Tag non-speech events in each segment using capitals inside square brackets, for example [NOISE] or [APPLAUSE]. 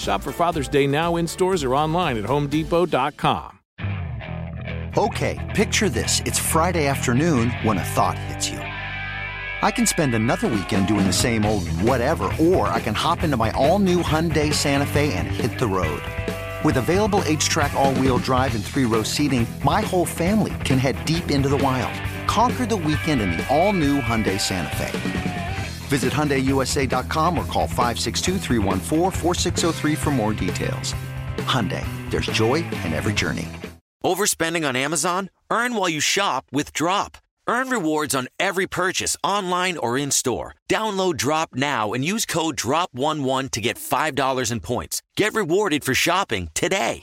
Shop for Father's Day now in stores or online at homedepot.com. Okay, picture this. It's Friday afternoon when a thought hits you. I can spend another weekend doing the same old whatever, or I can hop into my all new Hyundai Santa Fe and hit the road. With available HTRAC, all wheel drive, and three row seating, my whole family can head deep into the wild. Conquer the weekend in the all new Hyundai Santa Fe. Visit HyundaiUSA.com or call 562 for more details. Hyundai, there's joy in every journey. Overspending on Amazon? Earn while you shop with Drop. Earn rewards on every purchase online or in store. Download Drop now and use code DROP11 to get $5 in points. Get rewarded for shopping today.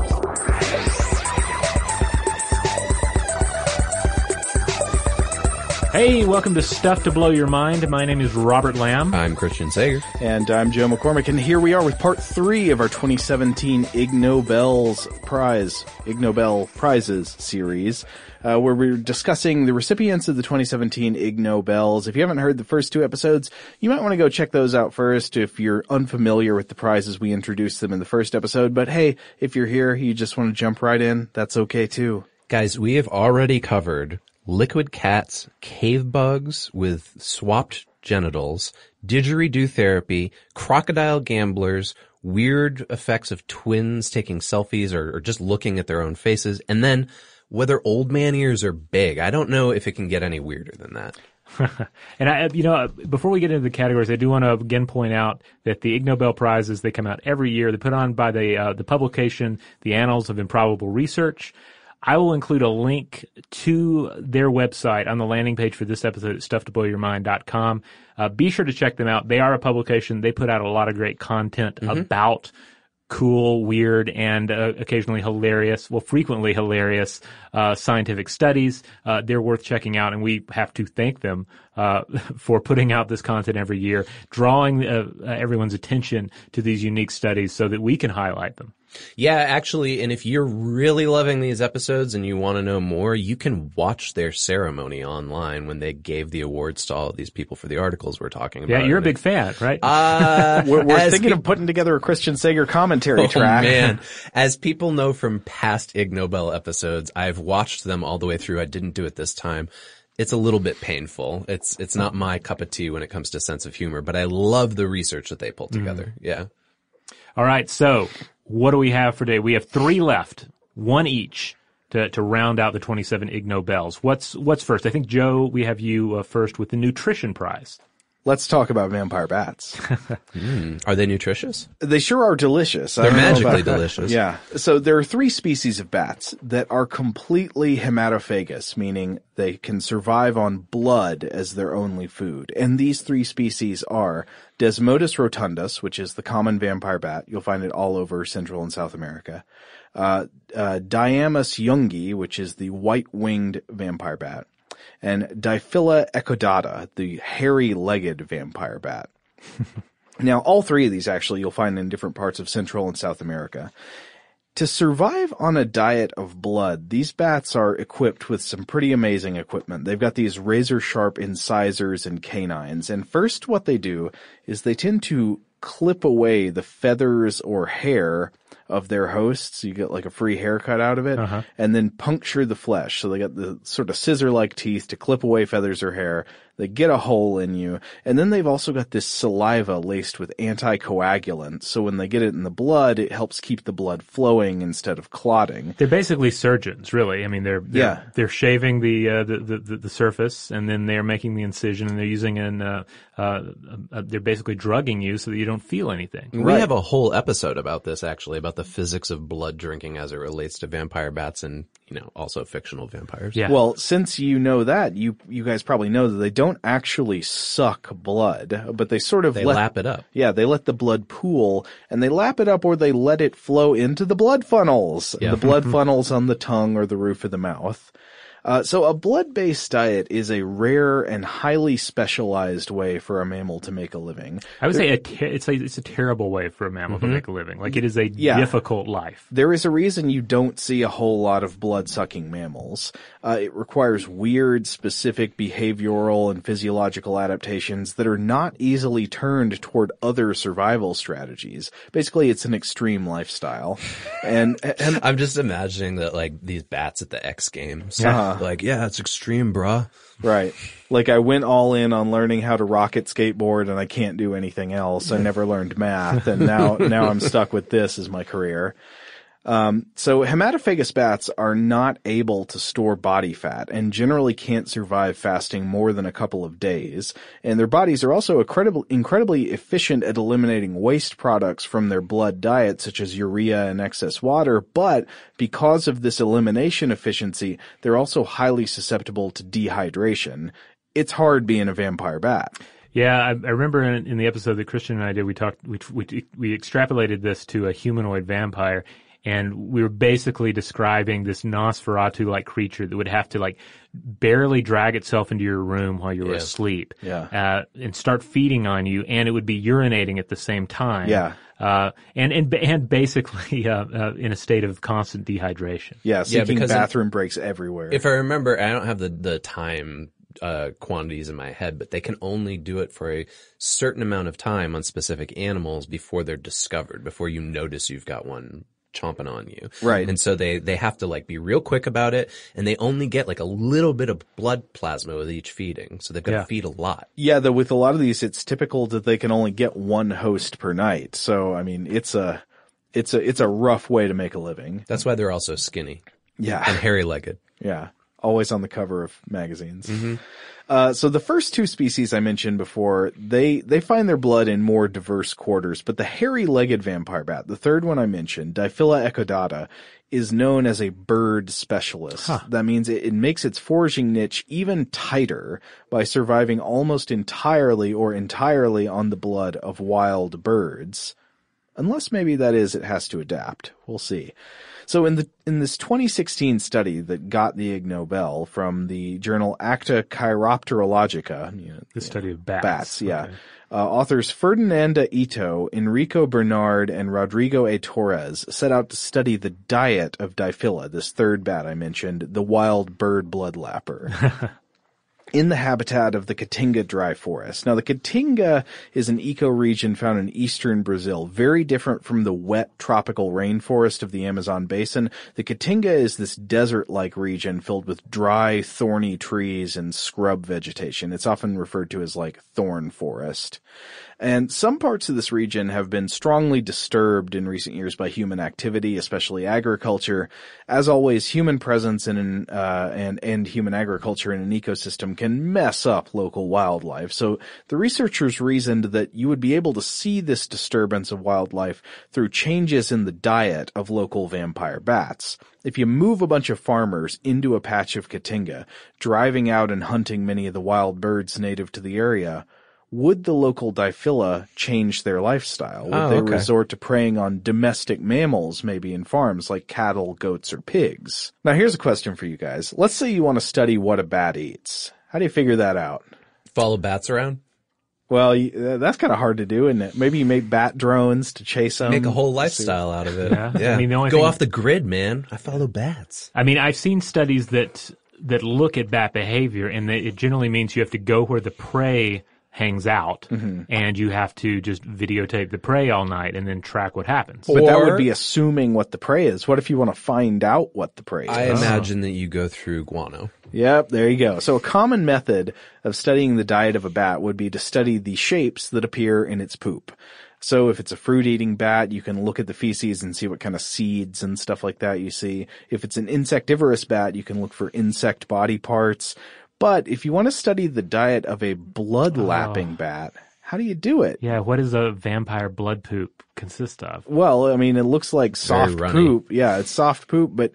Hey, welcome to Stuff to Blow Your Mind. My name is Robert Lamb. I'm Christian Sager. And I'm Joe McCormick, and here we are with part three of our 2017 Ig Nobel's Prize, Ig Nobel Prizes series, uh, where we're discussing the recipients of the 2017 Ig Nobels. If you haven't heard the first two episodes, you might want to go check those out first if you're unfamiliar with the prizes. We introduced them in the first episode, but hey, if you're here, you just want to jump right in, that's okay too. Guys, we have already covered liquid cats, cave bugs with swapped genitals, didgeridoo therapy, crocodile gamblers, weird effects of twins taking selfies or, or, just looking at their own faces, and then whether old man ears are big. I don't know if it can get any weirder than that. [LAUGHS] and I, you know, before we get into the categories, I do want to again point out that the Ig Nobel prizes they come out every year. They're put on by the uh, the publication, the Annals of Improbable Research. I will include a link to their website on the landing page for this episode at stufftoblowyourmind.com. Uh, be sure to check them out. They are a publication. They put out a lot of great content mm-hmm. about cool, weird, and uh, occasionally hilarious, well, frequently hilarious uh, scientific studies. Uh, they're worth checking out, and we have to thank them uh, [LAUGHS] for putting out this content every year, drawing uh, everyone's attention to these unique studies so that we can highlight them. Yeah, actually, and if you're really loving these episodes and you want to know more, you can watch their ceremony online when they gave the awards to all of these people for the articles we're talking about. Yeah, you're a big fan, right? Uh, [LAUGHS] we're, we're thinking pe- of putting together a Christian Sager commentary oh, track. man. As people know from past Ig Nobel episodes, I've watched them all the way through. I didn't do it this time it's a little bit painful. It's it's not my cup of tea when it comes to sense of humor, but I love the research that they pulled together. Mm. Yeah. All right, so what do we have for today? We have three left, one each to, to round out the 27 Ig Nobels. What's, what's first? I think Joe, we have you uh, first with the nutrition prize. Let's talk about vampire bats. [LAUGHS] mm. Are they nutritious? They sure are delicious. They're magically delicious. [LAUGHS] Yeah. So there are three species of bats that are completely hematophagous, meaning they can survive on blood as their only food. And these three species are Desmodus rotundus, which is the common vampire bat. You'll find it all over Central and South America. Uh, uh, Diaemus youngi, which is the white-winged vampire bat and Diphylla ecaudata, the hairy-legged vampire bat. [LAUGHS] now, all three of these actually you'll find in different parts of Central and South America. To survive on a diet of blood, these bats are equipped with some pretty amazing equipment. They've got these razor sharp incisors and canines, and first what they do is they tend to clip away the feathers or hair of their hosts. You get like a free haircut out of it Uh-huh. and then puncture the flesh. So they got the sort of scissor like teeth to clip away feathers or hair. They get a hole in you. And then they've also got this saliva laced with anticoagulant. So when they get it in the blood, it helps keep the blood flowing instead of clotting. They're basically surgeons, really. I mean, they're, they're Yeah. they're shaving the, uh, the, the the the surface, and then they're making the incision, and they're using an uh, uh, uh, they're basically drugging you so that you don't feel anything. We Right. have a whole episode about this actually, about the physics of blood drinking as it relates to vampire bats and, you know, also fictional vampires. Yeah. Well, since you know that, you you guys probably know that they don't actually suck blood, but they sort of They let, lap it up. Yeah, they let the blood pool and they lap it up or they let it flow into the blood funnels. Yeah. The blood funnels on the tongue or the roof of the mouth. Uh, so a blood-based diet is a rare and highly specialized way for a mammal to make a living. I would say a ter- it's a it's a terrible way for a mammal to make a living. Like it is a Yeah. difficult life. There is a reason you don't see a whole lot of blood-sucking mammals. Uh, it requires weird, specific behavioral and physiological adaptations that are not easily turned toward other survival strategies. Basically, it's an extreme lifestyle. And, and [LAUGHS] I'm just imagining that like these bats at the X Games. Yeah. Like, yeah, it's extreme, bruh. Right. Like I went all in on learning how to rocket skateboard and I can't do anything else. I never learned math and now, now I'm stuck with this as my career. Um, so hematophagous bats are not able to store body fat and generally can't survive fasting more than a couple of days. And their bodies are also incredibly, incredibly efficient at eliminating waste products from their blood diet, such as urea and excess water. But because of this elimination efficiency, they're also highly susceptible to dehydration. It's hard being a vampire bat. Yeah, I, I remember in, in the episode that Christian and I did, we talked, we, we we extrapolated this to a humanoid vampire, and we were basically describing this Nosferatu-like creature that would have to like barely drag itself into your room while you were Yeah. asleep, Yeah. uh, and start feeding on you, and it would be urinating at the same time, Yeah. uh, and and and basically [LAUGHS] uh, uh, in a state of constant dehydration. Yeah, seeking because in- bathroom breaks everywhere. If I remember, I don't have the, the time uh, quantities in my head, but they can only do it for a certain amount of time on specific animals before they're discovered, before you notice you've got one chomping on you. Right. And so they, they have to like be real quick about it and they only get like a little bit of blood plasma with each feeding. So they've got Yeah. to feed a lot. Yeah, though with a lot of these, it's typical that they can only get one host per night. So, I mean, it's a, it's a, it's a rough way to make a living. That's why they're also skinny Yeah. and hairy legged. Yeah. Always on the cover of magazines. Uh, so the first two species I mentioned before, they, they find their blood in more diverse quarters, but the hairy-legged vampire bat, the third one I mentioned, Diphylla ecaudata, is known as a bird specialist. That means it, it makes its foraging niche even tighter by surviving almost entirely or entirely on the blood of wild birds. Unless maybe that is it has to adapt. We'll see. So in the in this 2016 study that got the Ig Nobel from the journal Acta Chiropterologica, you know, The study of bats. bats, yeah. Okay. Uh, authors Ferdinanda Ito, Enrico Bernard, and Rodrigo A. Torres set out to study the diet of Diphylla, this third bat I mentioned, the wild bird bloodlapper. [LAUGHS] in the habitat of the Caatinga dry forest. Now the Caatinga is an ecoregion found in eastern Brazil, very different from the wet tropical rainforest of the Amazon basin. The Caatinga is this desert-like region filled with dry, thorny trees and scrub vegetation. It's often referred to as like thorn forest. And some parts of this region have been strongly disturbed in recent years by human activity, especially agriculture. As always, human presence in an, uh, and, and human agriculture in an ecosystem can mess up local wildlife. So the researchers reasoned that you would be able to see this disturbance of wildlife through changes in the diet of local vampire bats. If you move a bunch of farmers into a patch of Caatinga, driving out and hunting many of the wild birds native to the area, would the local Diphylla change their lifestyle? Would Oh, they okay. resort to preying on domestic mammals, maybe in farms like cattle, goats, or pigs? Now here's a question for you guys. Let's say you want to study what a bat eats. How do you figure that out? Follow bats around. Well, uh, that's kind of hard to do, isn't it? Maybe you make bat drones to chase them. Make a whole lifestyle out of it. Yeah. I mean, the only Go thing- off the grid, man. I follow bats. I mean, I've seen studies that that look at bat behavior, and that it generally means you have to go where the prey hangs out, Mm-hmm. and you have to just videotape the prey all night and then track what happens. But that would be assuming what the prey is. What if you want to find out what the prey is? I imagine that you go through guano. Yep, there you go. So a common method of studying the diet of a bat would be to study the shapes that appear in its poop. So if it's a fruit eating bat, you can look at the feces and see what kind of seeds and stuff like that you see. If it's an insectivorous bat, you can look for insect body parts. But if you want to study the diet of a blood lapping oh. bat, how do you do it? Yeah, what does a vampire blood poop consist of? Well, I mean, it looks like soft poop. Yeah, it's soft poop, but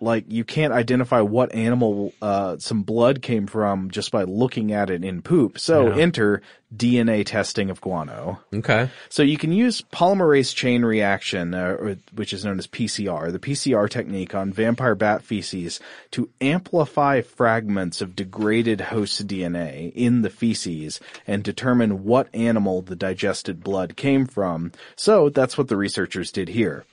like you can't identify what animal uh, some blood came from just by looking at it in poop. So Yeah. enter DNA testing of guano. Okay. So you can use polymerase chain reaction, uh, which is known as PCR, the PCR technique on vampire bat feces to amplify fragments of degraded host DNA in the feces and determine what animal the digested blood came from. So that's what the researchers did here.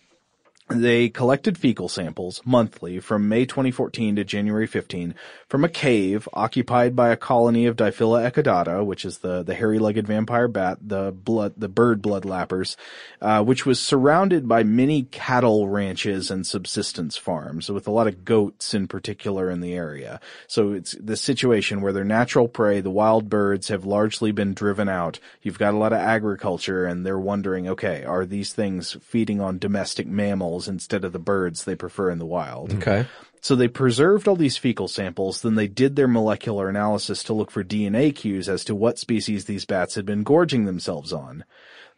They collected fecal samples monthly from May 2014 to January 15 from a cave occupied by a colony of Diphylla ecaudata, which is the, the hairy-legged vampire bat, the blood, the bird blood lappers, uh, which was surrounded by many cattle ranches and subsistence farms with a lot of goats in particular in the area. So it's the situation where their natural prey, the wild birds, have largely been driven out. You've got a lot of agriculture and they're wondering, okay, are these things feeding on domestic mammals instead of the birds they prefer in the wild? Okay. So they preserved all these fecal samples, then they did their molecular analysis to look for DNA cues as to what species these bats had been gorging themselves on.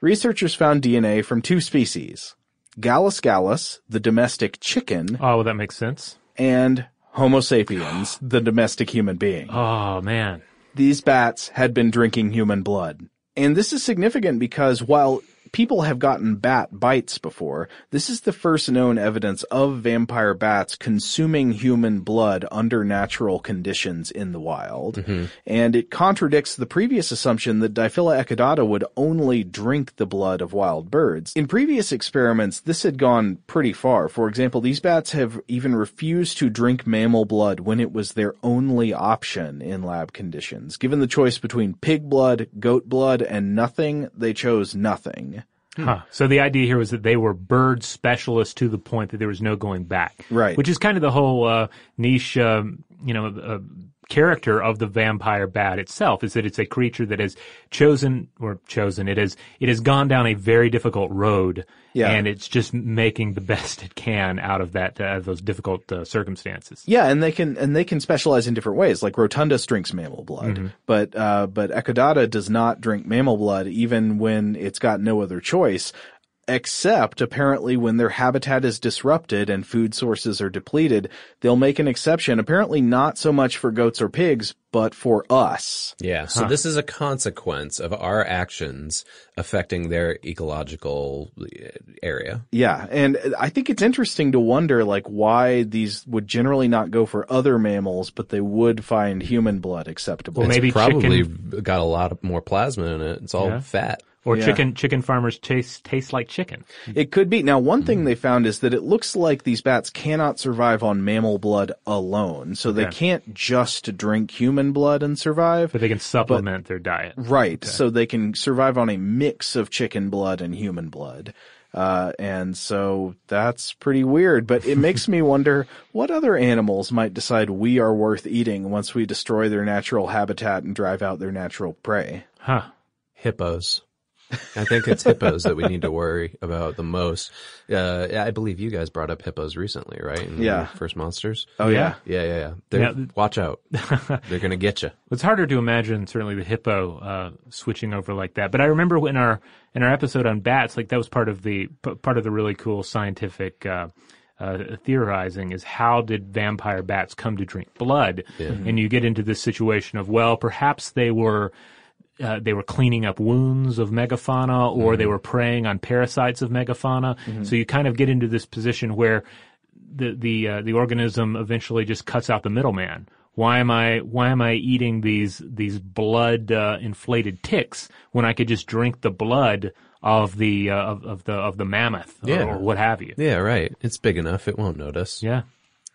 Researchers found DNA from two species. Gallus gallus, the domestic chicken, Oh, well, that makes sense. and Homo sapiens, the domestic human being. Oh man. These bats had been drinking human blood. And this is significant because while people have gotten bat bites before, this is the first known evidence of vampire bats consuming human blood under natural conditions in the wild. Mm-hmm. And it contradicts the previous assumption that Diphylla ecaudata would only drink the blood of wild birds. In previous experiments, this had gone pretty far. For example, these bats have even refused to drink mammal blood when it was their only option in lab conditions. Given the choice between pig blood, goat blood, and nothing, they chose nothing. Huh. So the idea here was that they were bird specialists to the point that there was no going back. Right. Which is kind of the whole uh, niche, um, you know, uh, character of the vampire bat itself is that it's a creature that has chosen or chosen it has it has gone down a very difficult road Yeah. and it's just making the [LAUGHS] best it can out of that uh, those difficult uh, circumstances. Yeah, and they can and they can specialize in different ways. Like Rotundus drinks mammal blood, but uh, but Ecaudata does not drink mammal blood even when it's got no other choice. Except apparently when their habitat is disrupted and food sources are depleted, they'll make an exception. Apparently not so much for goats or pigs, but for us. Yeah. So this is a consequence of our actions affecting their ecological uh, area. Yeah, and I think it's interesting to wonder like why these would generally not go for other mammals, but they would find human blood acceptable. Well, maybe Probably chicken got a lot more plasma in it. It's all Yeah. fat. Or Yeah. chicken chicken farmers taste taste like chicken. It could be. Now, one thing they found is that it looks like these bats cannot survive on mammal blood alone. So they Okay. can't just drink human blood and survive. But they can supplement their diet. Right. So they can survive on a mix of chicken blood and human blood. Uh, and so that's pretty weird, but it makes [LAUGHS] me wonder what other animals might decide we are worth eating once we destroy their natural habitat and drive out their natural prey. Huh. Hippos. I think it's hippos that we need to worry about the most. Uh, I believe you guys brought up hippos recently, right? In Yeah. First monsters. Oh yeah. Yeah, yeah, yeah. They're, Yeah. Watch out. [LAUGHS] They're gonna get you. It's harder to imagine certainly the hippo uh, switching over like that. But I remember in our in our episode on bats, like that was part of the part of the really cool scientific uh, uh, theorizing is how did vampire bats come to drink blood? And you get into this situation of well, perhaps they were. Uh, they were cleaning up wounds of megafauna or they were preying on parasites of megafauna. So you kind of get into this position where the the uh, the organism eventually just cuts out the middleman. Why am I why am I eating these these blood uh, inflated ticks when I could just drink the blood of the uh, of, of the of the mammoth or, Yeah. or what have you? Yeah, right. It's big enough. It won't notice. Yeah.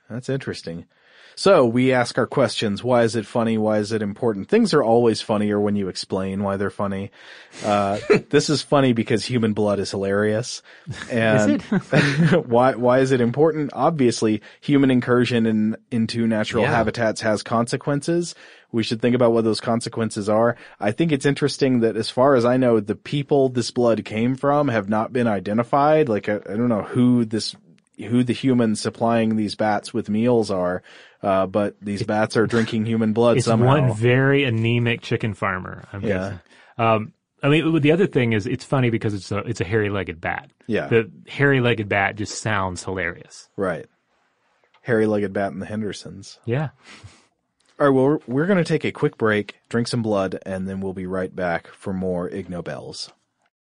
That's interesting. So we ask our questions. Why is it funny? Why is it important? Things are always funnier when you explain why they're funny. Uh, [LAUGHS] this is funny because human blood is hilarious. And [LAUGHS] why, why is it important? Obviously, human incursion in, into natural Yeah. habitats has consequences. We should think about what those consequences are. I think it's interesting that as far as I know, the people this blood came from have not been identified. Like, I, I don't know who this, who the humans supplying these bats with meals are, uh, but these bats are drinking human blood It's somehow. one very anemic chicken farmer. I'm Yeah. Um, I mean, the other thing is it's funny because it's a it's a hairy-legged bat. Yeah. The hairy-legged bat just sounds hilarious. right. Hairy-legged bat and the Hendersons. Yeah. All right. Well, we're, we're going to take a quick break, drink some blood, and then we'll be right back for more Ig Nobels.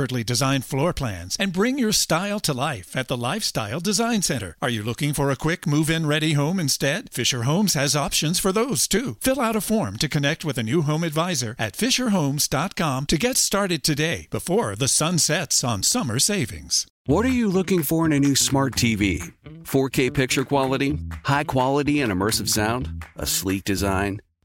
expertly designed floor plans and bring your style to life at the Lifestyle Design Center. Are you looking for a quick move in ready home instead? Fisher Homes has options for those too. Fill out a form to connect with a new home advisor at FisherHomes.com to get started today before the sun sets on summer savings. What are you looking for in a new smart TV? 4K picture quality? High quality and immersive sound? A sleek design?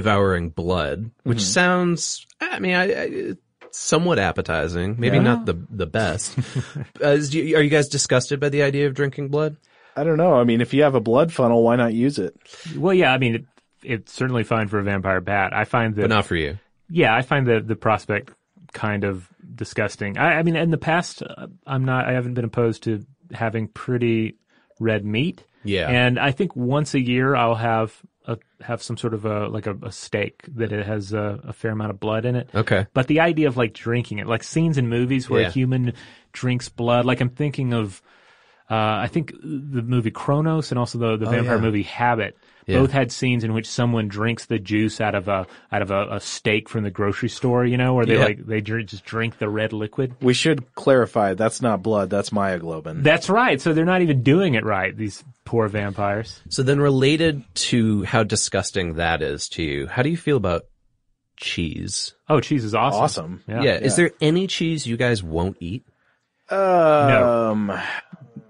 devouring blood, which sounds, I mean, I, I, somewhat appetizing. Maybe Yeah. not the the best. [LAUGHS] uh, is- you- are you guys disgusted by the idea of drinking blood? I don't know. I mean, if you have a blood funnel, why not use it? Well, yeah. I mean, it, it's certainly fine for a vampire bat. I find that But not for you. Yeah, I find the the prospect kind of disgusting. I, I mean, in the past, uh, I'm not. I haven't been opposed to having pretty red meat. Yeah. and I think once a year I'll have a, have some sort of a like a, a steak that it has a, a fair amount of blood in it. Okay. But the idea of like drinking it, like scenes in movies where Yeah. a human drinks blood, like I'm thinking of. Uh, I think the movie Cronos and also the, the Oh, vampire yeah. movie Habit Yeah. both had scenes in which someone drinks the juice out of a out of a, a steak from the grocery store, you know, where they Yeah. like they drink, just drink the red liquid. We should clarify that's not blood, that's myoglobin. That's right. So they're not even doing it right. These poor vampires. So then related to how disgusting that is to you, how do you feel about cheese? Oh, cheese is awesome. Awesome. Yeah. Yeah. Is there any cheese you guys won't eat? Um,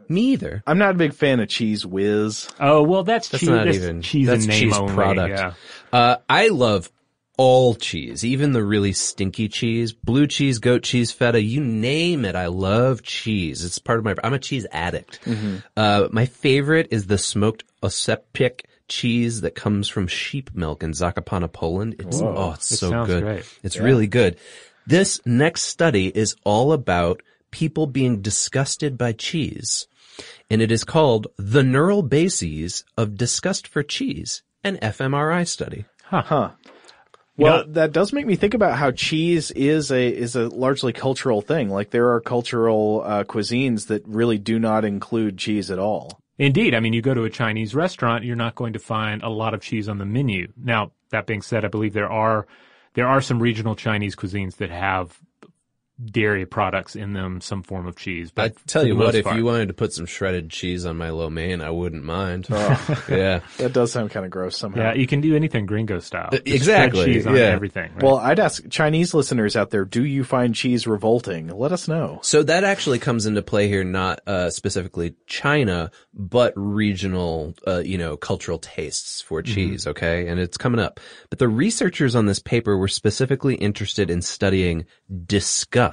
Me either. I'm not a big fan of cheese whiz. Oh well, that's, That's cheese. not that's even cheese that's and name cheese only. product. Yeah. Uh, I love all cheese, even the really stinky cheese, blue cheese, goat cheese, feta, you name it. I love cheese. It's part of my, I'm a cheese addict. Uh, my favorite is the smoked Oscypek cheese that comes from sheep milk in Zakopane, Poland. It's, oh, it's It so good. great. It's really good. This next study is all about people being disgusted by cheese. And it is called The Neural Bases of Disgust for Cheese, an fMRI study. Huh. Well, that does make me think about how cheese is a is a largely cultural thing. Like there are cultural uh, cuisines that really do not include cheese at all. Indeed. I mean, you go to a Chinese restaurant, you're not going to find a lot of cheese on the menu. Now, that being said, I believe there are there are some regional Chinese cuisines that have dairy products in them, some form of cheese. But I tell you what, most if part- you wanted to put some shredded cheese on my lo mein, I wouldn't mind. Oh. [LAUGHS] yeah. That does sound kind of gross somehow. yeah, you can do anything gringo style. Just exactly, cheese on yeah. everything. right? Well, I'd ask Chinese listeners out there, do you find cheese revolting? Let us know. So that actually comes into play here, not uh, specifically China, but regional, uh, you know, cultural tastes for cheese. Okay, and it's coming up. But the researchers on this paper were specifically interested in studying disgust,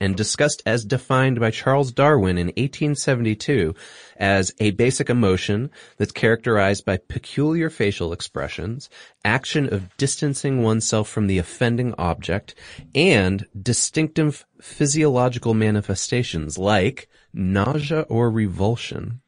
and disgust, as defined by Charles Darwin in 1872, as a basic emotion that's characterized by peculiar facial expressions, action of distancing oneself from the offending object, and distinctive physiological manifestations like nausea or revulsion.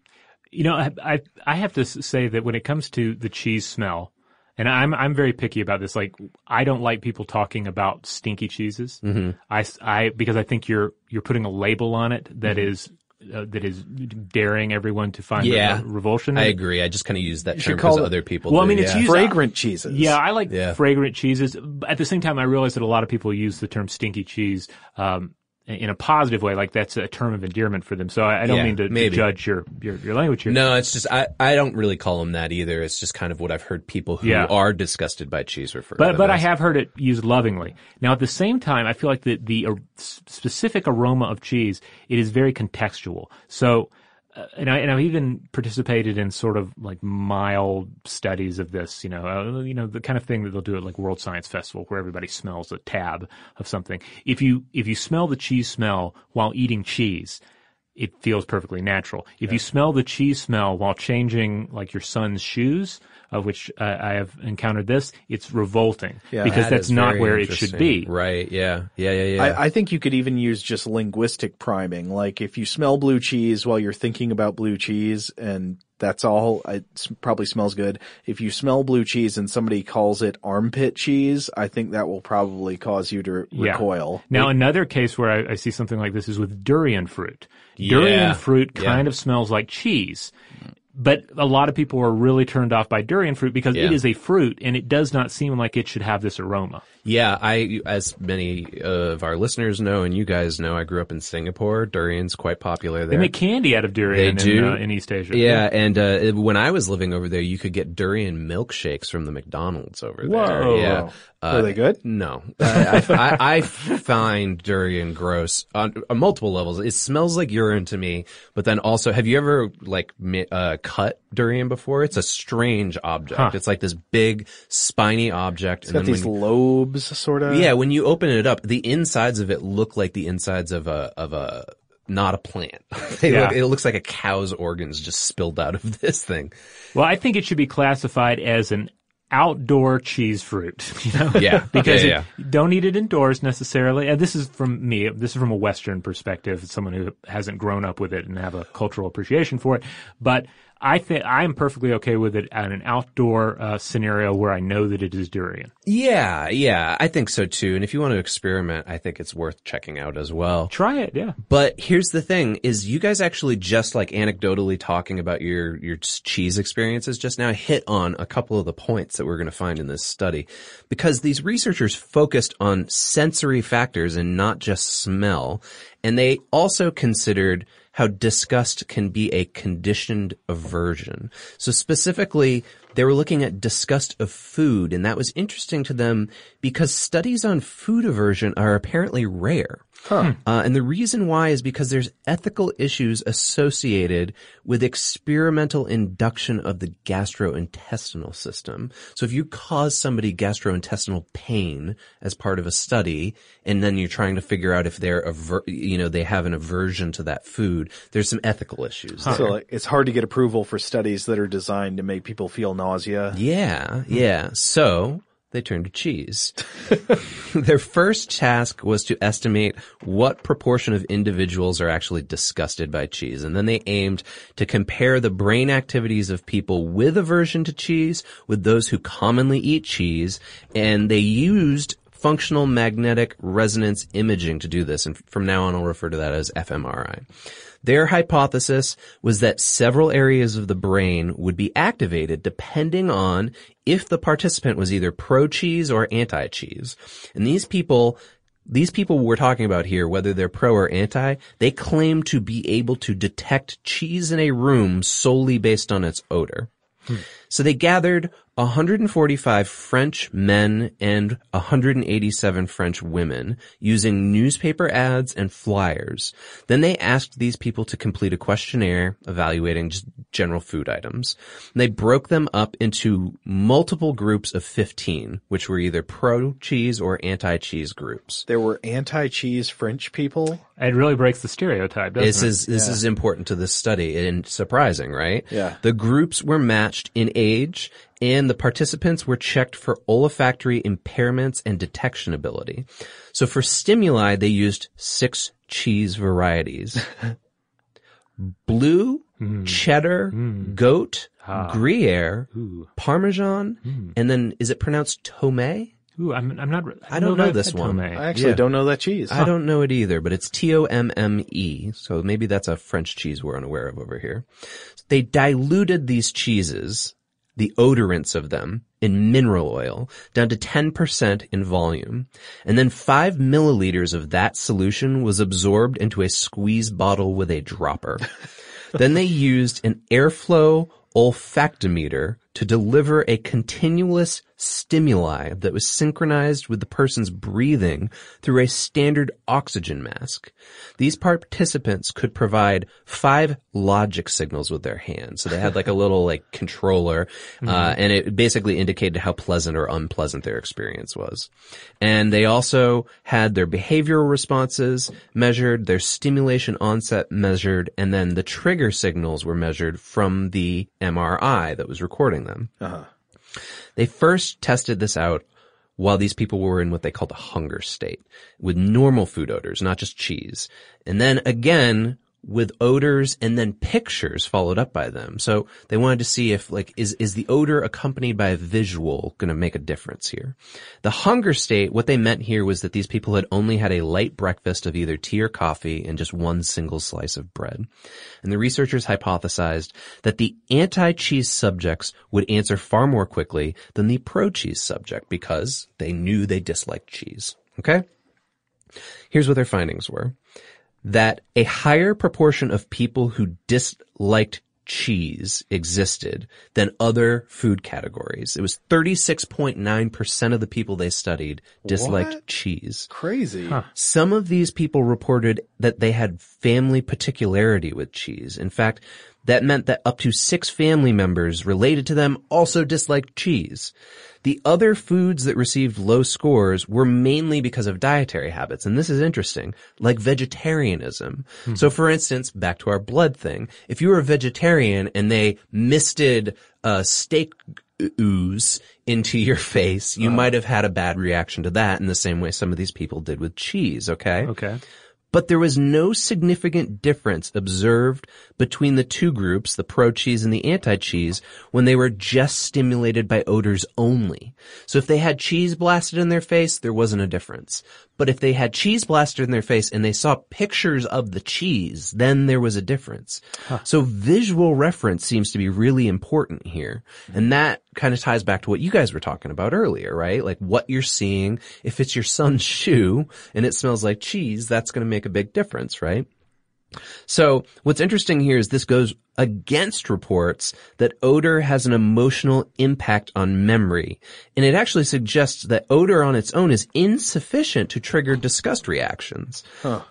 You know, I, I I have to say that when it comes to the cheese smell, and I'm I'm very picky about this. Like, I don't like people talking about stinky cheeses. Mm-hmm. I, s- I- because I think you're you're putting a label on it that is uh, that is daring everyone to find Yeah. re- revulsion. I agree. I just kind of use that should term because other people Well, I do, mean, it's yeah. used- Fragrant cheeses. Yeah, I like Yeah. fragrant cheeses. But At the same time, I realize that a lot of people use the term stinky cheese um, in a positive way, like that's a term of endearment for them. So I, I don't Yeah, mean to, to judge your, your your language here. No, it's just I, I don't really call them that either. It's just kind of what I've heard people who Yeah. are disgusted by cheese refer. to But but I have heard it used lovingly. Now at the same time, I feel like the the uh, specific aroma of cheese it is very contextual. So. Uh, and I and I've even participated in sort of like mild studies of this, you know, uh, you know the kind of thing that they'll do at like World Science Festival, where everybody smells a tab of something. If you if you smell the cheese smell while eating cheese, it feels perfectly natural. If you smell the cheese smell while changing like your son's shoes, of which uh, I have encountered this, it's revolting Yeah. because That that's not where it should be. Right. Yeah. Yeah. Yeah. Yeah. I, I think you could even use just linguistic priming. Like if you smell blue cheese while you're thinking about blue cheese and that's all, it probably smells good. If you smell blue cheese and somebody calls it armpit cheese, I think that will probably cause you to Yeah. recoil. Now, another case where I, I see something like this is with durian fruit. Yeah. Durian fruit Yeah. kind of smells like cheese. But a lot of people are really turned off by durian fruit because it Yeah. is a fruit and it does not seem like it should have this aroma. Yeah, I, as many of our listeners know, and you guys know, I grew up in Singapore. Durian's quite popular there. They make candy out of durian They do. In, uh, in East Asia. Yeah, and uh, when I was living over there, you could get durian milkshakes from the McDonald's over there. Whoa. Yeah, Uh, Were they good? No, I, I, I, I find durian gross on, on multiple levels. It smells like urine to me, but then also, have you ever like uh, cut durian before? It's a strange object. Huh. It's like this big spiny object. It's got these lobes sort of. Yeah, when you open it up, the insides of it look like the insides of a of a not a plant. [LAUGHS] They Yeah. look, it looks like a cow's organs just spilled out of [LAUGHS] this thing. Well, I think it should be classified as an outdoor cheese fruit. [LAUGHS] You know, Yeah. because Yeah, it- don't eat it indoors necessarily. And this is from me. This is from a Western perspective, someone who hasn't grown up with it and have a cultural appreciation for it. But I think I am perfectly okay with it at an outdoor uh, scenario where I know that it is durian. Yeah, yeah, I think so too. And if you want to experiment, I think it's worth checking out as well. Try it, yeah. But here's the thing is you guys actually just like anecdotally talking about your, your cheese experiences just now hit on a couple of the points that we're going to find in this study because these researchers focused on sensory factors and not just smell. And they also considered how disgust can be a conditioned aversion. So specifically, they were looking at disgust of food, and that was interesting to them because studies on food aversion are apparently rare. Uh, and the reason why is because there's ethical issues associated with experimental induction of the gastrointestinal system. So if you cause somebody gastrointestinal pain as part of a study, and then you're trying to figure out if they're aver- you know they have an aversion to that food, there's some ethical issues. So there. like, it's hard to get approval for studies that are designed to make people feel nausea. Yeah, yeah. So they turned to cheese. [LAUGHS] Their first task was to estimate what proportion of individuals are actually disgusted by cheese. And then they aimed to compare the brain activities of people with aversion to cheese with those who commonly eat cheese. And they used functional magnetic resonance imaging to do this. And from now on, I'll refer to that as fMRI. Their hypothesis was that several areas of the brain would be activated depending on if the participant was either pro-cheese or anti-cheese. And these people these people we're talking about here, whether they're pro or anti, they claim to be able to detect cheese in a room solely based on its odor. Hmm. So they gathered 145 French men and 187 French women using newspaper ads and flyers. Then they asked these people to complete a questionnaire evaluating just general food items. And they broke them up into multiple groups of 15, which were either pro-cheese or anti-cheese groups. There were anti-cheese French people. It really breaks the stereotype, doesn't This it? is this is important to this study and surprising, right? Yeah. The groups were matched in age and the participants were checked for olfactory impairments and detection ability. So for stimuli, they used six cheese varieties. [LAUGHS] Blue, hmm. cheddar, hmm. goat, ah. Gruyere, Parmesan, hmm. and then is it pronounced Tome? Ooh, I'm, I'm not. I don't if know I've this one. Tome. I actually Yeah. don't know that cheese. I don't know it either, but it's T-O-M-M-E. So maybe that's a French cheese we're unaware of over here. They diluted these cheeses, the odorants of them, in mineral oil down to 10% in volume. And then five milliliters of that solution was absorbed into a squeeze bottle with a dropper. [LAUGHS] then they used an airflow olfactometer to deliver a continuous stimuli that was synchronized with the person's breathing through a standard oxygen mask. These participants could provide five logic signals with their hands. So they had like a little like controller, uh, and it basically indicated how pleasant or unpleasant their experience was. And they also had their behavioral responses measured, their stimulation onset measured, and then the trigger signals were measured from the MRI that was recording them. Uh-huh. They first tested this out while these people were in what they called a hunger state with normal food odors, not just cheese. And then again, with odors and then pictures followed up by them. So they wanted to see if like, is, is the odor accompanied by a visual going to make a difference here? The hunger state, what they meant here was that these people had only had a light breakfast of either tea or coffee and just one single slice of bread. And the researchers hypothesized that the anti-cheese subjects would answer far more quickly than the pro-cheese subject because they knew they disliked cheese. Okay? Here's what their findings were. That a higher proportion of people who disliked cheese existed than other food categories. It was 36.9% of the people they studied disliked What? cheese. Crazy. Some of these people reported that they had family particularity with cheese. In fact, that meant that up to six family members related to them also disliked cheese. The other foods that received low scores were mainly because of dietary habits. And this is interesting, like vegetarianism. So for instance, back to our blood thing, if you were a vegetarian and they misted uh, steak ooze into your face, you might have had a bad reaction to that in the same way some of these people did with cheese, okay? Okay. But there was no significant difference observed between the two groups, the pro-cheese and the anti-cheese, when they were just stimulated by odors only. So if they had cheese blasted in their face, there wasn't a difference. But if they had cheese blasted in their face and they saw pictures of the cheese, then there was a difference. So visual reference seems to be really important here. And that kind of ties back to what you guys were talking about earlier, right? Like what you're seeing. If it's your son's [LAUGHS] shoe and it smells like cheese, that's going to make a big difference, right? So what's interesting here is this goes against reports that odor has an emotional impact on memory. And it actually suggests that odor on its own is insufficient to trigger disgust reactions.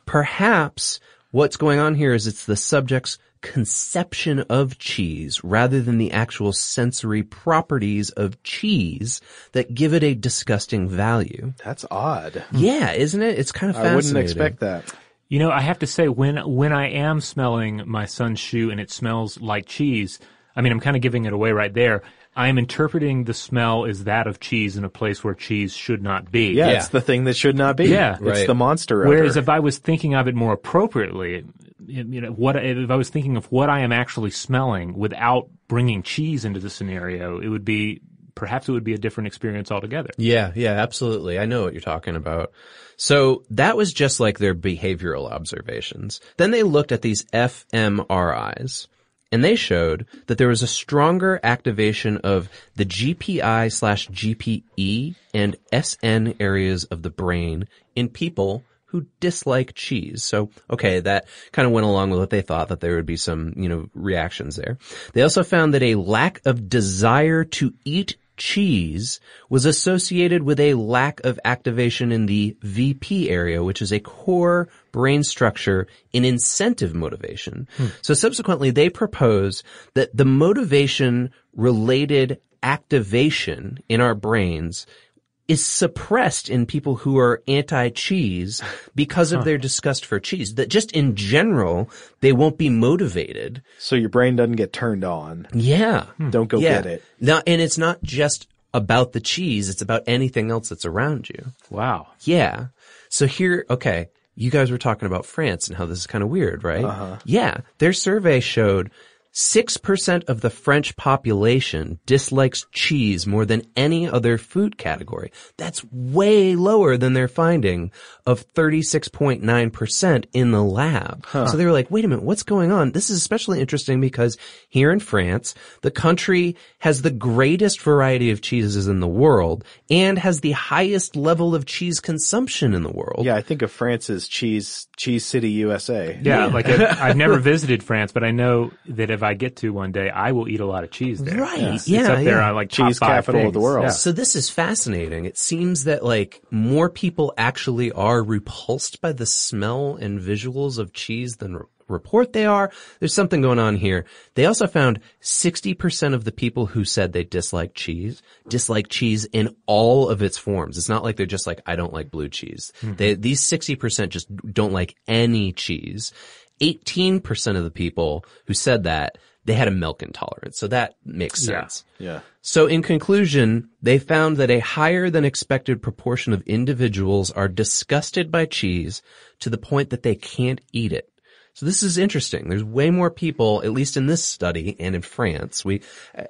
Perhaps what's going on here is it's the subject's conception of cheese rather than the actual sensory properties of cheese that give it a disgusting value. That's odd. Yeah, isn't it? It's kind of I wouldn't expect that. You know, I have to say when when I am smelling my son's shoe and it smells like cheese, I mean, I'm kind of giving it away right there. I am interpreting the smell as that of cheese in a place where cheese should not be. Yeah, it's the thing that should not be. Yeah. it's Right. the monster. Whereas odor. if I was thinking of it more appropriately, you know, what if I was thinking of what I am actually smelling without bringing cheese into the scenario, it would be perhaps it would be a different experience altogether. Yeah, yeah, absolutely. I know what you're talking about. So that was just like their behavioral observations. Then they looked at these fMRIs and they showed that there was a stronger activation of the GPI slash GPE and SN areas of the brain in people who dislike cheese. So, okay, that kind of went along with what they thought that there would be some, you know, reactions there. They also found that a lack of desire to eat cheese was associated with a lack of activation in the VP area, which is a core brain structure in incentive motivation. Hmm. So subsequently, they propose that the motivation related activation in our brains is suppressed in people who are anti-cheese [LAUGHS] because of their disgust for cheese. That just in general, they won't be motivated. so your brain doesn't get turned on. Yeah. Don't go yeah. get it. Now, and it's not just about the cheese, it's about anything else that's around you. Wow. Yeah. So here, okay, you guys were talking about France and how this is kind of weird, right? Uh-huh. Yeah. Their survey showed 6% of the French population dislikes cheese more than any other food category. That's way lower than their finding of 36.9% in the lab. So they were like, wait a minute, what's going on? This is especially interesting because here in France, the country has the greatest variety of cheeses in the world and has the highest level of cheese consumption in the world. Yeah, I think of France as cheese, cheese city, USA. Yeah, like I, I've never [LAUGHS] visited France, but I know that if I get to one day, I will eat a lot of cheese there. Right, It's, yeah, it's up there yeah. on like Cheese top five capital of the world. Yeah. So this is fascinating. It seems that like more people actually are repulsed by the smell and visuals of cheese than re- report they are. There's something going on here. They also found 60% of the people who said they dislike cheese, dislike cheese in all of its forms. It's not like they're just like, I don't like blue cheese. Hmm. They, these 60% just don't like any cheese. 18% of the people who said that, they had a milk intolerance. So that makes Yeah. sense. Yeah. So in conclusion, they found that a higher than expected proportion of individuals are disgusted by cheese to the point that they can't eat it. So this is interesting. There's way more people, at least in this study and in France. We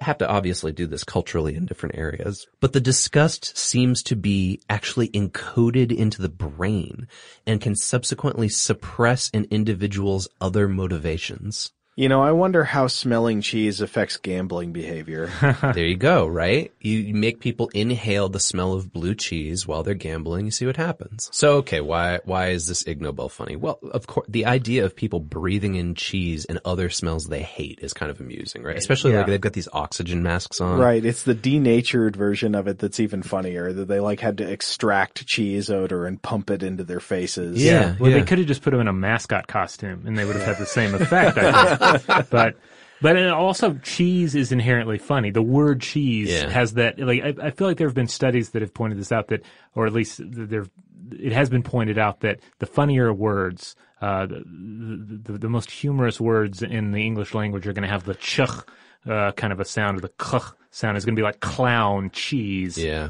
have to obviously do this culturally in different areas, but the disgust seems to be actually encoded into the brain and can subsequently suppress an individual's other motivations. You know, I wonder how smelling cheese affects gambling behavior. [LAUGHS] there you go, right? You, you make people inhale the smell of blue cheese while they're gambling. You see what happens. So, okay, why why is this Ig Nobel funny? Well, of course, the idea of people breathing in cheese and other smells they hate is kind of amusing, right? Especially like they've got these oxygen masks on. right. It's the denatured version of it that's even funnier that they like had to extract cheese odor and pump it into their faces. Yeah. Well, yeah. they could have just put them in a mascot costume, and they would have had the same effect. [LAUGHS] I [LAUGHS] think. but but it also cheese is inherently funny. The word cheese Yeah. has that. Like I, I feel like there have been studies that have pointed this out that, or at least there, it has been pointed out that the funnier words. Uh, the, the, the most humorous words in the English language are going to have the ch uh, kind of a sound, or the k sound is going to be like clown cheese. Yeah.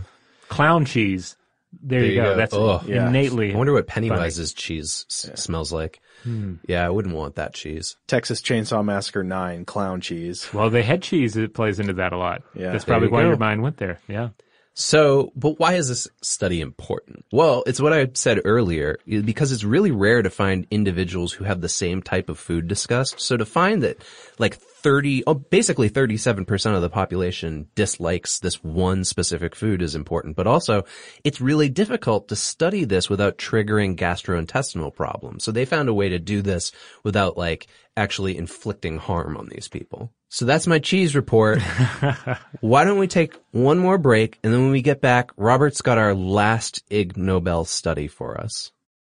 Clown cheese. There, There you you go. go. That's Ugh. Yeah. innately. I wonder what Pennywise's cheese s- smells like. Hmm. Yeah, I wouldn't want that cheese. Texas Chainsaw Massacre 9, clown cheese. Well, the head cheese it plays into that a lot. Yeah. that's probably you why go. your mind went there. Yeah. So, but why is this study important? Well, it's what I said earlier, because it's really rare to find individuals who have the same type of food disgust. So to find that like 30, oh, basically 37% of the population dislikes this one specific food is important, but also it's really difficult to study this without triggering gastrointestinal problems. So they found a way to do this without like actually inflicting harm on these people. So that's my cheese report. [LAUGHS] Why don't we take one more break and then when we get back, Robert's got our last Ig Nobel study for us.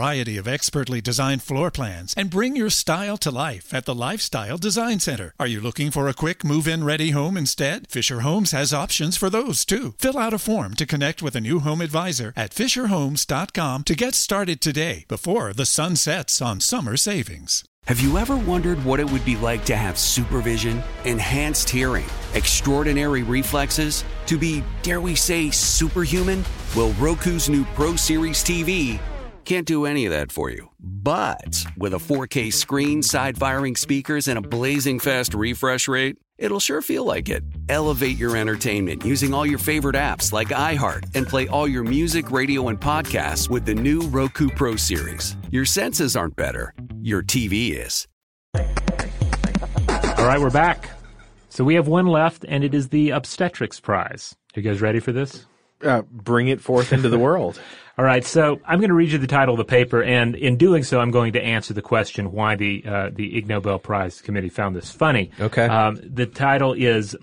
of expertly designed floor plans and bring your style to life at the Lifestyle Design Center. Are you looking for a quick move in ready home instead? Fisher Homes has options for those too. Fill out a form to connect with a new home advisor at FisherHomes.com to get started today before the sun sets on summer savings. Have you ever wondered what it would be like to have supervision, enhanced hearing, extraordinary reflexes, to be, dare we say, superhuman? Well, Roku's new Pro Series TV can't do any of that for you. But with a 4K screen, side firing speakers, and a blazing fast refresh rate, it'll sure feel like it. Elevate your entertainment using all your favorite apps like iHeart and play all your music, radio, and podcasts with the new Roku Pro Series. Your senses aren't better, your TV is. All right, we're back. So we have one left, and it is the obstetrics prize. You guys ready for this? Uh, bring it forth into the world. [LAUGHS] All right, so I'm going to read you the title of the paper, and in doing so, I'm going to answer the question why the uh, the Ig Nobel Prize Committee found this funny. Okay. Um, the title is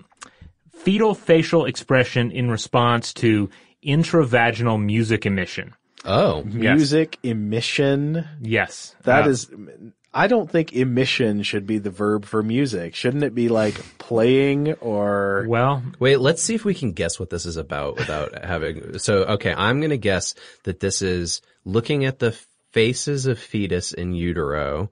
"Fetal Facial Expression in Response to Intravaginal Music Emission." Oh, Music emission. Yes, That Uh, is. I don't think emission should be the verb for music. Shouldn't it be like playing or? well. Wait, let's see if we can guess what this is about without [LAUGHS] having. So, okay, I'm going to guess that this is looking at the faces of fetus in utero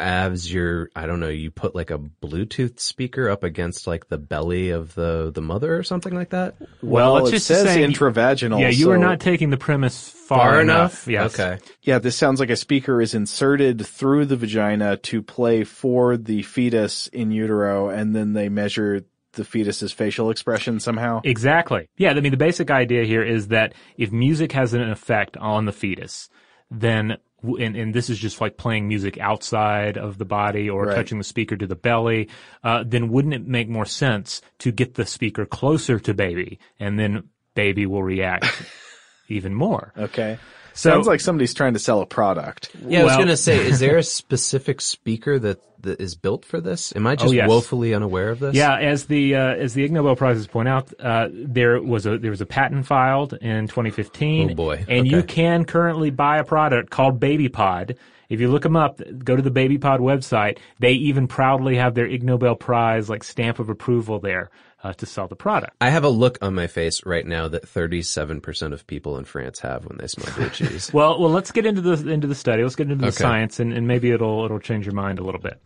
as your, I don't know, you put like a Bluetooth speaker up against like the belly of the, the mother or something like that? Well, let's it just says say- intravaginal. Yeah, you are not taking the premise far, enough. Yes. Okay. Yeah, this sounds like a speaker is inserted through the vagina to play for the fetus in utero, and then they measure the fetus's facial expression somehow. Exactly. Yeah, I mean, the basic idea here is that if music has an effect on the fetus, then, w- and, and this is just like playing music outside of the body or Right. touching the speaker to the belly, uh, then wouldn't it make more sense to get the speaker closer to baby and then baby will react [LAUGHS] even more? Okay. So- Sounds like somebody's trying to sell a product. Yeah, I was going to say, is there a specific speaker that, that is built for this? Am I just Oh, yes. woefully unaware of this? Yeah, as the uh, as the Ig Nobel prizes point out, uh, there was a there was a patent filed in 2015. Oh, boy. And you can currently buy a product called BabyPod. If you look them up, go to the BabyPod website. They even proudly have their Ig Nobel Prize like stamp of approval there uh, to sell the product. I have a look on my face right now that 37% of people in France have when they smell blue [LAUGHS] cheese. Well, well, let's get into the into the study. Let's get into the Okay. science, and, and maybe it'll it'll change your mind a little bit.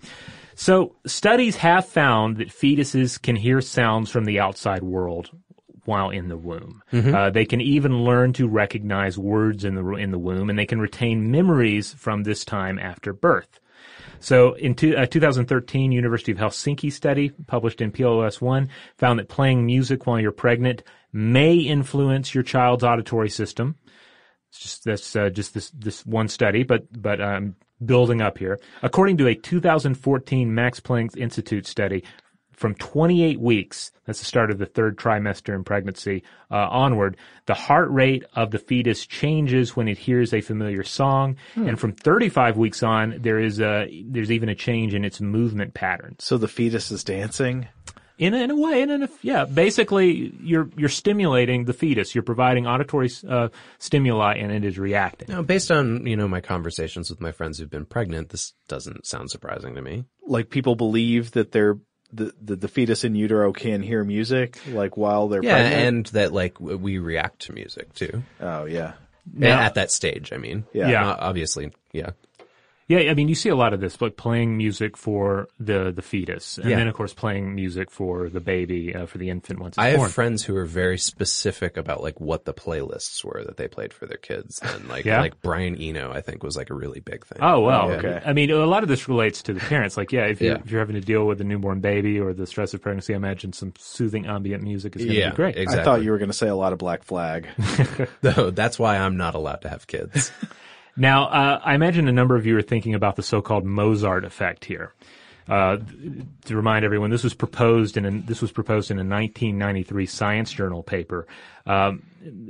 So, studies have found that fetuses can hear sounds from the outside world while in the womb. Uh, they can even learn to recognize words in the in the womb, and they can retain memories from this time after birth. So in two, a 2013 University of Helsinki study published in PLOS One found that playing music while you're pregnant may influence your child's auditory system. It's just that's uh, just this this one study, but but um, building up here. According to a 2014 Max Planck Institute study, from 28 weeks, that's the start of the third trimester in pregnancy, uh, onward, the heart rate of the fetus changes when it hears a familiar song, and from 35 weeks on, there is a there's even a change in its movement patterns. So the fetus is dancing. In a, in a way, in a, yeah, basically you're you're stimulating the fetus. You're providing auditory uh, stimuli, and it is reacting. Now, based on you know my conversations with my friends who've been pregnant, this doesn't sound surprising to me. Like people believe that they're the, the the fetus in utero can hear music like while they're Yeah, pregnant. and that like we react to music too. oh yeah, Now- at that stage, I mean. Yeah. Yeah. Obviously, yeah. Yeah, I mean, you see a lot of this, like playing music for the the fetus, and Yeah. then of course playing music for the baby, uh, for the infant once it's I have friends who are very specific about like what the playlists were that they played for their kids, and like Yeah? like Brian Eno, I think was like a really big thing. Oh well, Oh, okay. I mean, a lot of this relates to the parents. Like, yeah, if you're, Yeah. if you're having to deal with a newborn baby or the stress of pregnancy, I imagine some soothing ambient music is going to yeah, be great. Exactly. I thought you were going to say a lot of Black Flag. [LAUGHS] Though that's why I'm not allowed to have kids. [LAUGHS] Now, uh, I imagine a number of you are thinking about the so-called Mozart effect here. Uh, to remind everyone, this was proposed in a, this was proposed in a 1993 Science Journal paper, um,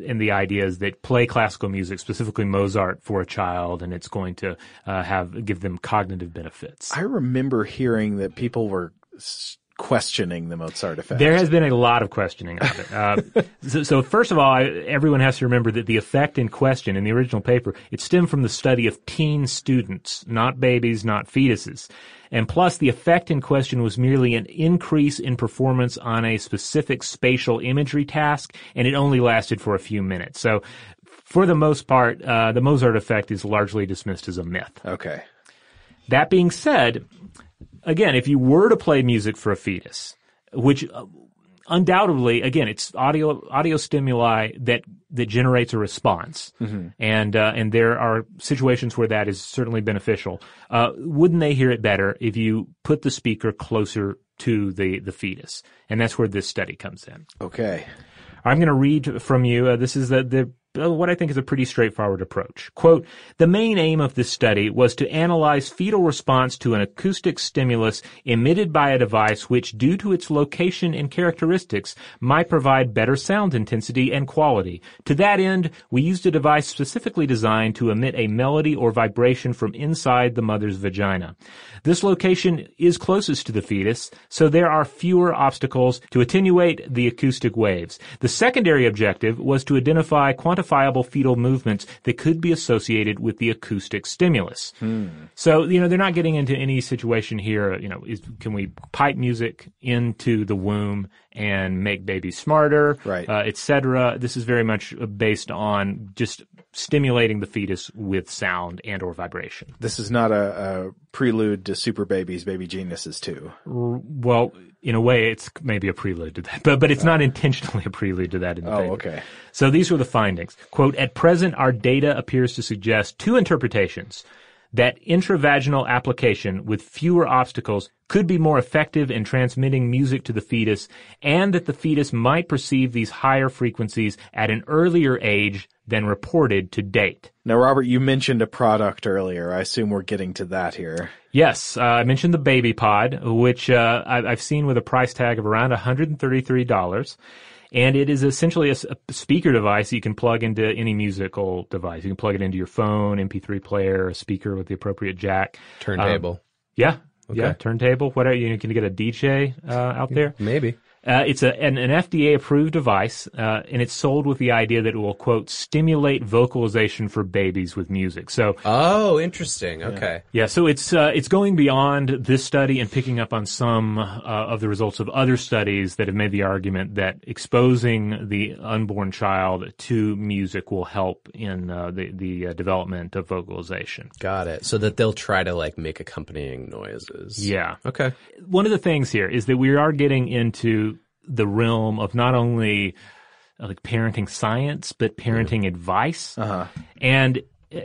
and the idea is that play classical music, specifically Mozart, for a child, and it's going to uh, have give them cognitive benefits. I remember hearing that people were s- questioning the Mozart effect. There has been a lot of questioning of it. Uh, [LAUGHS] so, so first of all, I, everyone has to remember that the effect in question in the original paper, it stemmed from the study of teen students, not babies, not fetuses. And plus, the effect in question was merely an increase in performance on a specific spatial imagery task, and it only lasted for a few minutes. So, for the most part, uh, the Mozart effect is largely dismissed as a myth. okay. That being said, again, if you were to play music for a fetus, which uh, undoubtedly, again, it's audio audio stimuli that that generates a response, and uh, and there are situations where that is certainly beneficial. Uh, wouldn't they hear it better if you put the speaker closer to the the fetus? And that's where this study comes in. Okay. I'm going to read from you. Uh, this is the, the Uh, what I think is a pretty straightforward approach. Quote, the main aim of this study was to analyze fetal response to an acoustic stimulus emitted by a device which, due to its location and characteristics, might provide better sound intensity and quality. To that end, we used a device specifically designed to emit a melody or vibration from inside the mother's vagina. This location is closest to the fetus, so there are fewer obstacles to attenuate the acoustic waves. The secondary objective was to identify quantifiable fetal movements that could be associated with the acoustic stimulus. So, you know, they're not getting into any situation here, you know, is, can we pipe music into the womb and make babies smarter, Right. uh, et cetera. This is very much uh, based on just stimulating the fetus with sound and or vibration. This is not a, a prelude to Super Babies, Baby Geniuses too. Well, in a way, it's maybe a prelude to that, [LAUGHS] but but it's not intentionally a prelude to that in the Oh, paper. okay. So these were the findings. Quote: At present, our data appears to suggest two interpretations. That intravaginal application with fewer obstacles could be more effective in transmitting music to the fetus, and that the fetus might perceive these higher frequencies at an earlier age than reported to date. Now, Robert, you mentioned a product earlier. I assume we're getting to that here. Yes, uh, I mentioned the Baby Pod, which uh, I've seen with a price tag of around $133. And it is essentially a speaker device you can plug into any musical device. You can plug it into your phone, MP3 player, a speaker with the appropriate jack. Turntable. Yeah, yeah, Okay. turntable. Whatever you can get a DJ uh, out there. Maybe. Uh, it's a, an, an FDA approved device, uh, and it's sold with the idea that it will quote stimulate vocalization for babies with music. So Oh, interesting. Okay. yeah, so it's uh, it's going beyond this study and picking up on some uh, of the results of other studies that have made the argument that exposing the unborn child to music will help in uh, the the uh, development of vocalization. Got it. So that they'll try to like make accompanying noises. Yeah. Okay. One of the things here is that we are getting into the realm of not only like parenting science but parenting advice. Uh-huh. And uh,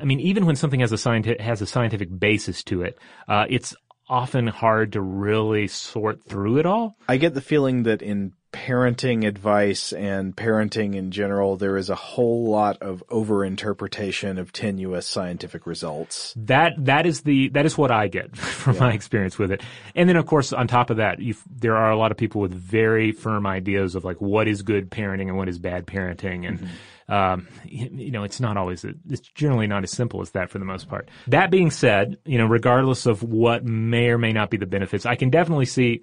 I mean, even when something has a scientific has a scientific basis to it, uh, it's often hard to really sort through it all. I get the feeling that in parenting advice and parenting in general, there is a whole lot of overinterpretation of tenuous scientific results. That that is the that is what I get [LAUGHS] from my experience with it. And then, of course, on top of that, there are a lot of people with very firm ideas of like what is good parenting and what is bad parenting, and um, you, you know, it's not always it's generally not as simple as that for the most part. That being said, you know, regardless of what may or may not be the benefits, I can definitely see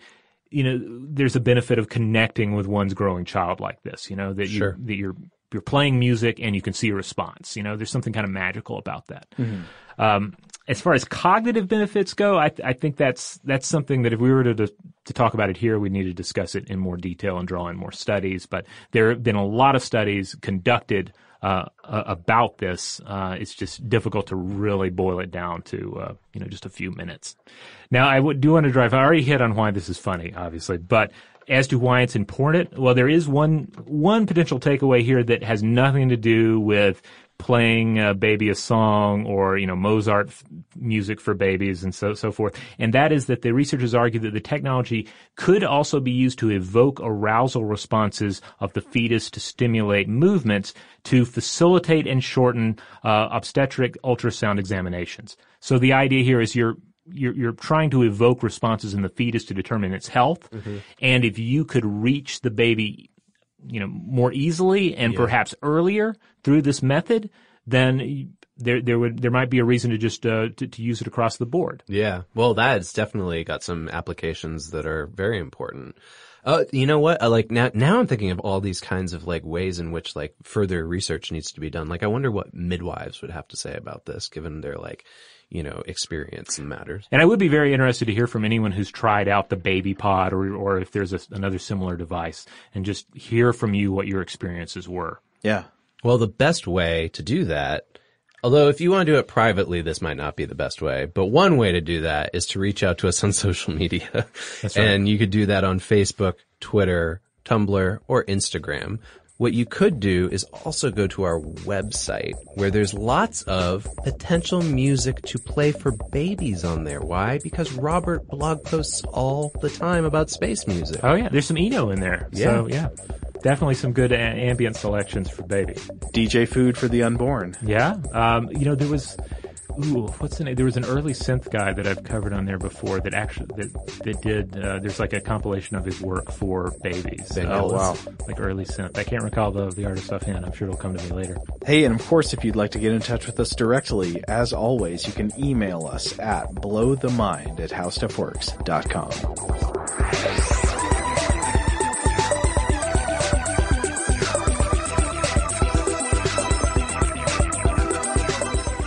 you know, there's a benefit of connecting with one's growing child like this. You know that you Sure. that you're you're playing music and you can see a response. You know, there's something kind of magical about that. Um, as far as cognitive benefits go, I, I think that's that's something that if we were to, to to talk about it here, we need to discuss it in more detail and draw in more studies. But there have been a lot of studies conducted uh, about this. Uh, it's just difficult to really boil it down to uh, you know just a few minutes. Now, I do want to drive. I already hit on why this is funny, obviously, but as to why it's important, well, there is one one potential takeaway here that has nothing to do with playing a baby a song or you know Mozart f- music for babies and so so forth. And that is that the researchers argue that the technology could also be used to evoke arousal responses of the fetus to stimulate movements to facilitate and shorten uh, obstetric ultrasound examinations. So the idea here is you're you're, you're trying to evoke responses in the fetus to determine its health, and if you could reach the baby you know more easily and perhaps earlier through this method, then there there would there might be a reason to just uh, to, to use it across the board. Yeah. Well, that's definitely got some applications that are very important. Uh, you know what? I like now, now I'm thinking of all these kinds of like ways in which like further research needs to be done. Like I wonder what midwives would have to say about this given their like, you know, experience in matters. And I would be very interested to hear from anyone who's tried out the baby pod or or if there's a, another similar device, and just hear from you what your experiences were. Yeah. Well, the best way to do that, although if you want to do it privately, this might not be the best way, but one way to do that is to reach out to us on [LAUGHS] social media. That's right. And you could do that on Facebook, Twitter, Tumblr, or Instagram. What you could do is also go to our website where there's lots of potential music to play for babies on there. Why? Because Robert blog posts all the time about space music. Oh yeah, there's some Eno in there. So Yeah. yeah, definitely some good a- ambient selections for baby. DJ food for the unborn. Yeah. Um, you know, there was, ooh, what's the name? There was an early synth guy that I've covered on there before that actually, that, that did, uh, there's like a compilation of his work for babies. Uh, wow. Like early synth. I can't recall the, the artist offhand. I'm sure it'll come to me later. Hey, and of course, if you'd like to get in touch with us directly, as always, you can email us at blowthemind at howstuffworks.com.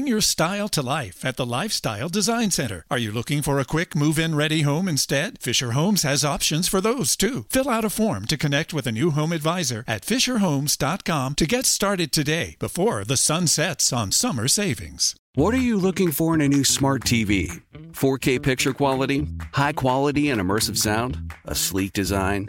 bring your style to life at the Lifestyle Design Center. Are you looking for a quick move in ready home instead? Fisher Homes has options for those too. Fill out a form to connect with a new home advisor at FisherHomes.com to get started today before the sun sets on summer savings. What are you looking for in a new smart TV? 4K picture quality? High quality and immersive sound? A sleek design?